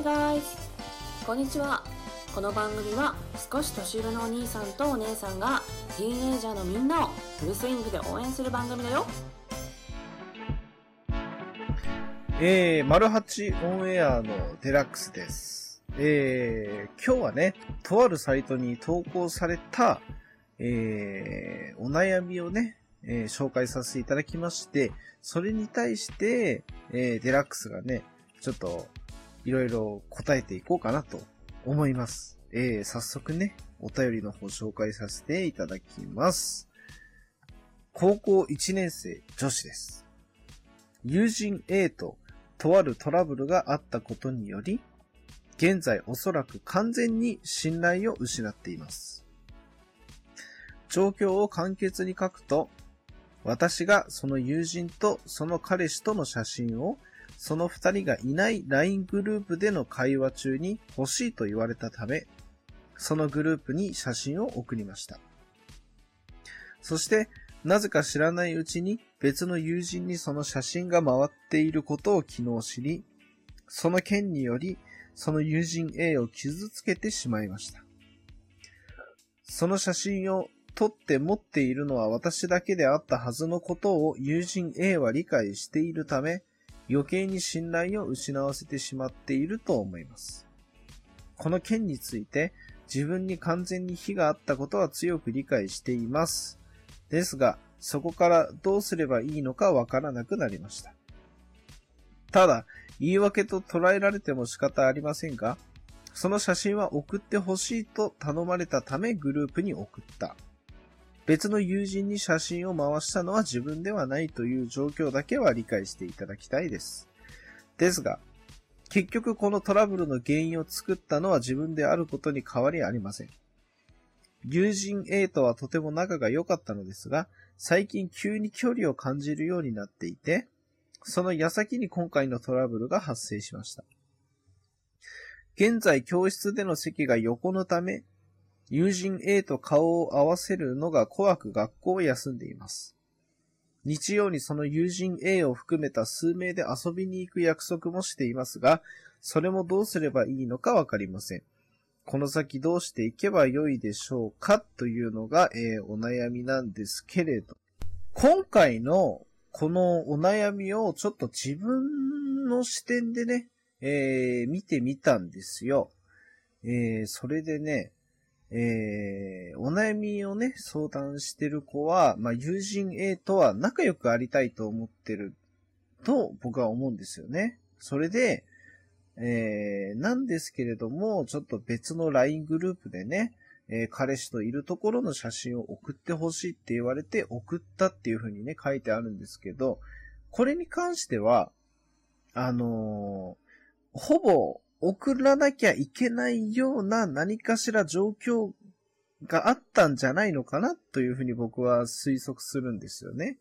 Hi guys! こんにちは。この番組は少し年上のお兄さんとお姉さんがティーンエイジャーのみんなをフルスイングで応援する番組だよ。えー、マルハチオンエアのデラックスです。えー、今日はね、とあるサイトに投稿された、えー、お悩みをね、えー紹介させていただきまして、それに対して、えー、デラックスがね、ちょっと、いろいろ答えていこうかなと思います。えー、早速ね、お便りの方紹介させていただきます。高校1年生女子です。友人 A ととあるトラブルがあったことにより、現在おそらく完全に信頼を失っています。状況を簡潔に書くと、私がその友人とその彼氏との写真をその二人がいない LINE グループでの会話中に欲しいと言われたため、そのグループに写真を送りました。そして、なぜか知らないうちに別の友人にその写真が回っていることを昨日知り、その件により、その友人 A を傷つけてしまいました。その写真を撮って持っているのは私だけであったはずのことを友人 A は理解しているため、余計に信頼を失わせてしまっていると思います。この件について自分に完全に非があったことは強く理解しています。ですが、そこからどうすればいいのかわからなくなりました。ただ、言い訳と捉えられても仕方ありませんが、その写真は送ってほしいと頼まれたためグループに送った。別の友人に写真を回したのは自分ではないという状況だけは理解していただきたいです。ですが、結局このトラブルの原因を作ったのは自分であることに変わりありません。友人 A とはとても仲が良かったのですが、最近急に距離を感じるようになっていて、その矢先に今回のトラブルが発生しました。現在教室での席が横のため、友人 A と顔を合わせるのが怖く学校を休んでいます。日曜にその友人 A を含めた数名で遊びに行く約束もしていますが、それもどうすればいいのかわかりません。この先どうしていけばよいでしょうかというのが、えーお悩みなんですけれど。今回のこのお悩みをちょっと自分の視点でね、えー見てみたんですよ。えーそれでね、えーお悩みをね、相談してる子は、まあ、友人 A とは仲良くありたいと思ってると僕は思うんですよね。それで、えーなんですけれども、ちょっと別の LINE グループでね、えー彼氏といるところの写真を送ってほしいって言われて送ったっていう風にね、書いてあるんですけど、これに関しては、あのーほぼ送らなきゃいけないような何かしら状況があったんじゃないのかなというふうに僕は推測するんですよね。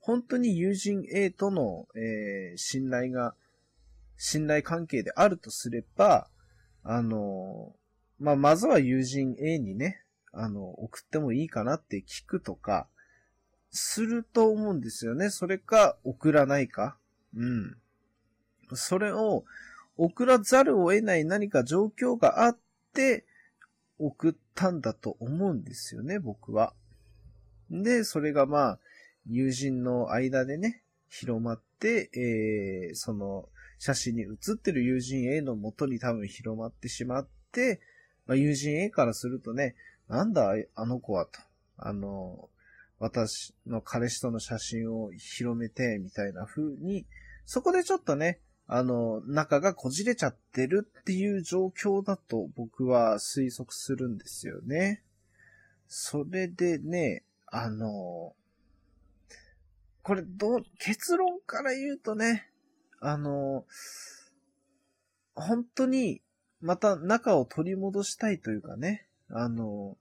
本当に友人 A との、えー信頼が、信頼関係であるとすれば、あのまあ、まずは友人 A にね、あの、送ってもいいかなって聞くとか、すると思うんですよね。それか、送らないか。うん。それを、送らざるを得ない何か状況があって、送ったんだと思うんですよね、僕は。で、それがまあ、友人の間でね、広まって、えー、その、写真に写ってる友人 A の元に多分広まってしまって、まあ、友人 A からするとね、なんだ、あの子はと。あの、私の彼氏との写真を広めて、みたいな風に、そこでちょっとね、あの、仲がこじれちゃってるっていう状況だと僕は推測するんですよね。それでね、あの、これどう、結論から言うとね、あの、本当にまた仲を取り戻したいというかね、あの、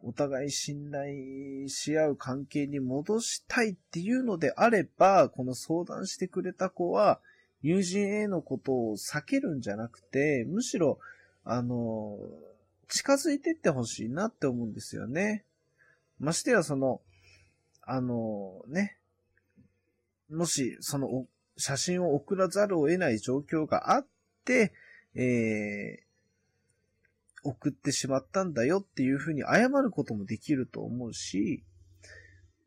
お互い信頼し合う関係に戻したいっていうのであれば、この相談してくれた子は、友人 A のことを避けるんじゃなくて、むしろ、あの、近づいてってほしいなって思うんですよね。ましてや、その、あの、ね、もし、その、写真を送らざるを得ない状況があって、えー、送ってしまったんだよっていうふうに謝ることもできると思うし、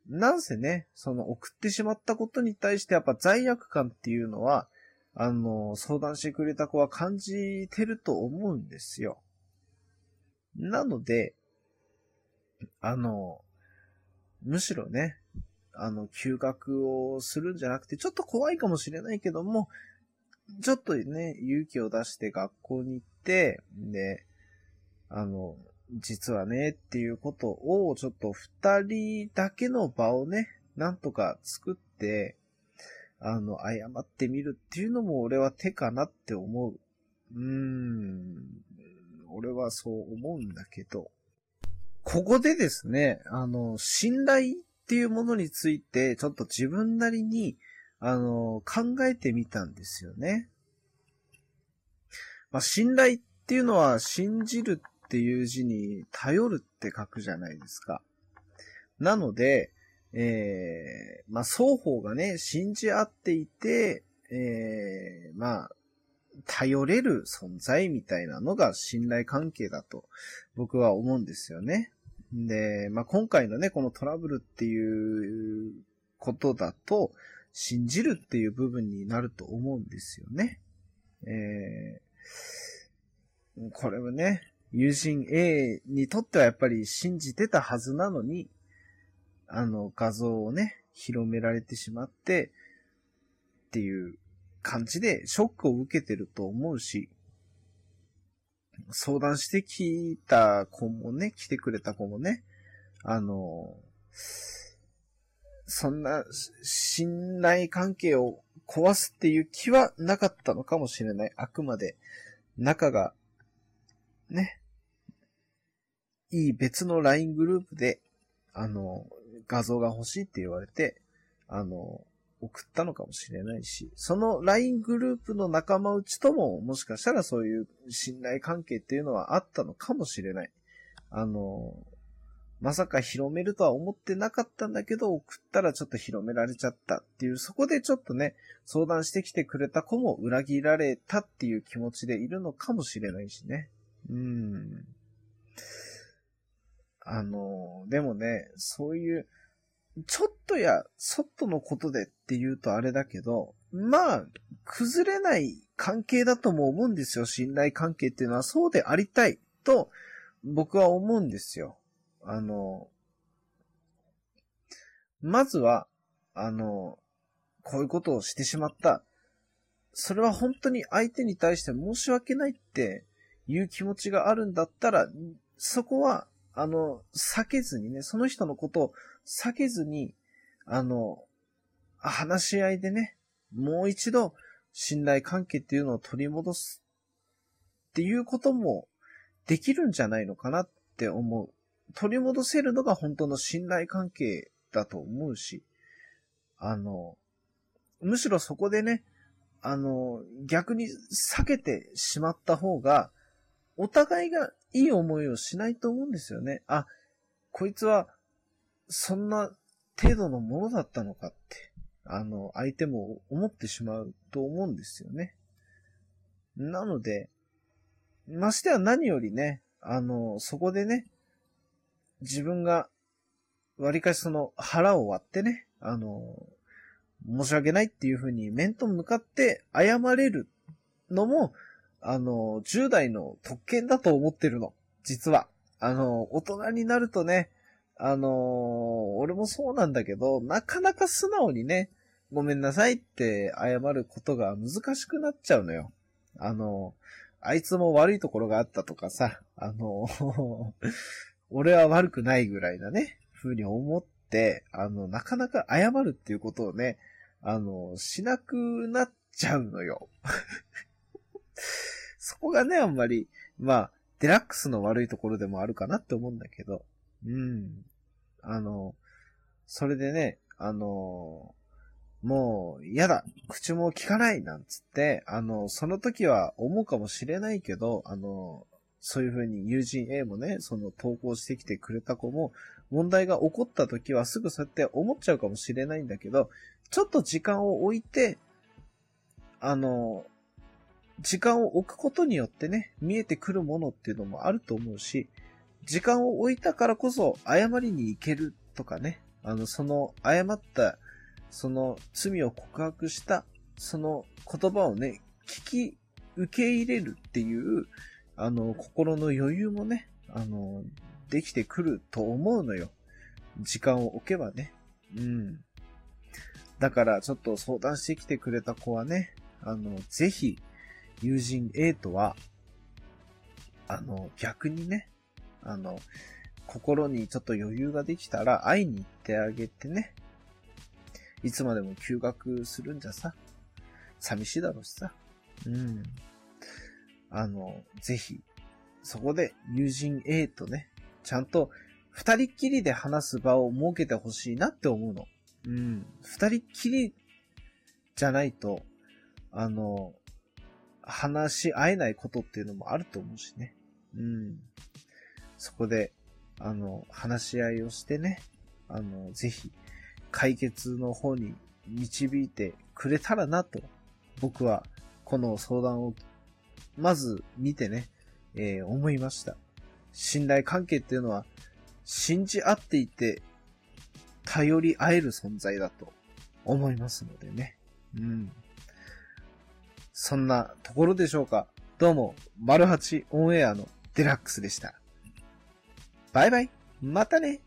なんせね、その送ってしまったことに対してやっぱ罪悪感っていうのは、あの、相談してくれた子は感じてると思うんですよ。なので、あの、むしろね、あの、休学をするんじゃなくて、ちょっと怖いかもしれないけども、ちょっとね、勇気を出して学校に行って、で、あの、実はね、っていうことを、ちょっと二人だけの場をね、なんとか作って、あの、謝ってみるっていうのも俺は手かなって思う。うーん。俺はそう思うんだけど。ここでですね、あの、信頼っていうものについて、ちょっと自分なりに、あの、考えてみたんですよね。まあ、信頼っていうのは、信じるっていう字に、頼るって書くじゃないですか。なので、えー、まあ、双方がね、信じ合っていて、えー、まあ、頼れる存在みたいなのが信頼関係だと僕は思うんですよね。で、まあ、今回のね、このトラブルっていうことだと、信じるっていう部分になると思うんですよね。えー、これはね、友人 A にとってはやっぱり信じてたはずなのに、あの画像をね、広められてしまって、っていう感じでショックを受けてると思うし、相談してきた子もね、来てくれた子もね、あの、そんな信頼関係を壊すっていう気はなかったのかもしれない。あくまで仲が、ね、いい別の LINE グループで、あの、画像が欲しいって言われて、あの、送ったのかもしれないし、その LINE グループの仲間内とももしかしたらそういう信頼関係っていうのはあったのかもしれない。あの、まさか広めるとは思ってなかったんだけど、送ったらちょっと広められちゃったっていう、そこでちょっとね、相談してきてくれた子も裏切られたっていう気持ちでいるのかもしれないしね。うーん。あの、でもね、そういう、ちょっとや、そっとのことでって言うとあれだけど、まあ、崩れない関係だとも思うんですよ。信頼関係っていうのはそうでありたいと僕は思うんですよ。あの、まずは、あの、こういうことをしてしまった。それは本当に相手に対して申し訳ないっていう気持ちがあるんだったら、そこは、あの、避けずにね、その人のことを避けずに、あの、話し合いでね、もう一度信頼関係っていうのを取り戻すっていうこともできるんじゃないのかなって思う。取り戻せるのが本当の信頼関係だと思うし、あの、むしろそこでね、あの、逆に避けてしまった方が、お互いがいい思いをしないと思うんですよね。あ、こいつはそんな程度のものだったのかって、あの、相手も思ってしまうと思うんですよね。なので、ましては何よりね、あの、そこでね、自分が、わりかしその腹を割ってね、あの、申し訳ないっていうふうに面と向かって謝れるのも、あの、10代の特権だと思ってるの。実は。あの、大人になるとね、あの、俺もそうなんだけど、なかなか素直にね、ごめんなさいって謝ることが難しくなっちゃうのよ。あの、あいつも悪いところがあったとかさ、あの、俺は悪くないぐらいなね、風に思って、あの、なかなか謝るっていうことをね、あの、しなくなっちゃうのよ。そこがね、あんまり、まあ、デラックスの悪いところでもあるかなって思うんだけど、うん。あの、それでね、あの、もう嫌だ口も聞かないなんつって、あの、その時は思うかもしれないけど、あの、そういうふうに友人 A もね、その投稿してきてくれた子も、問題が起こった時はすぐそうやって思っちゃうかもしれないんだけど、ちょっと時間を置いて、あの、時間を置くことによってね、見えてくるものっていうのもあると思うし、時間を置いたからこそ謝りに行けるとかね、あの、その謝った、その罪を告白した、その言葉をね、聞き、受け入れるっていう、あの、心の余裕もね、あの、できてくると思うのよ。時間を置けばね。うん。だからちょっと相談してきてくれた子はね、あの、ぜひ、友人 A とは、あの、逆にね、あの、心にちょっと余裕ができたら会いに行ってあげてね。いつまでも休学するんじゃさ、寂しいだろうしさ。うん。あの、ぜひ、そこで友人 A とね、ちゃんと二人っきりで話す場を設けてほしいなって思うの。うん。二人っきりじゃないと、あの、話し合えないことっていうのもあると思うしね。うん。そこで、あの、話し合いをしてね、あの、ぜひ、解決の方に導いてくれたらなと、僕は、この相談を、まず見てね、えー、思いました。信頼関係っていうのは、信じ合っていて、頼り合える存在だと思いますのでね。うん。そんなところでしょうか。どうも、マルハチオンエアのデラックスでした。バイバイ。またね。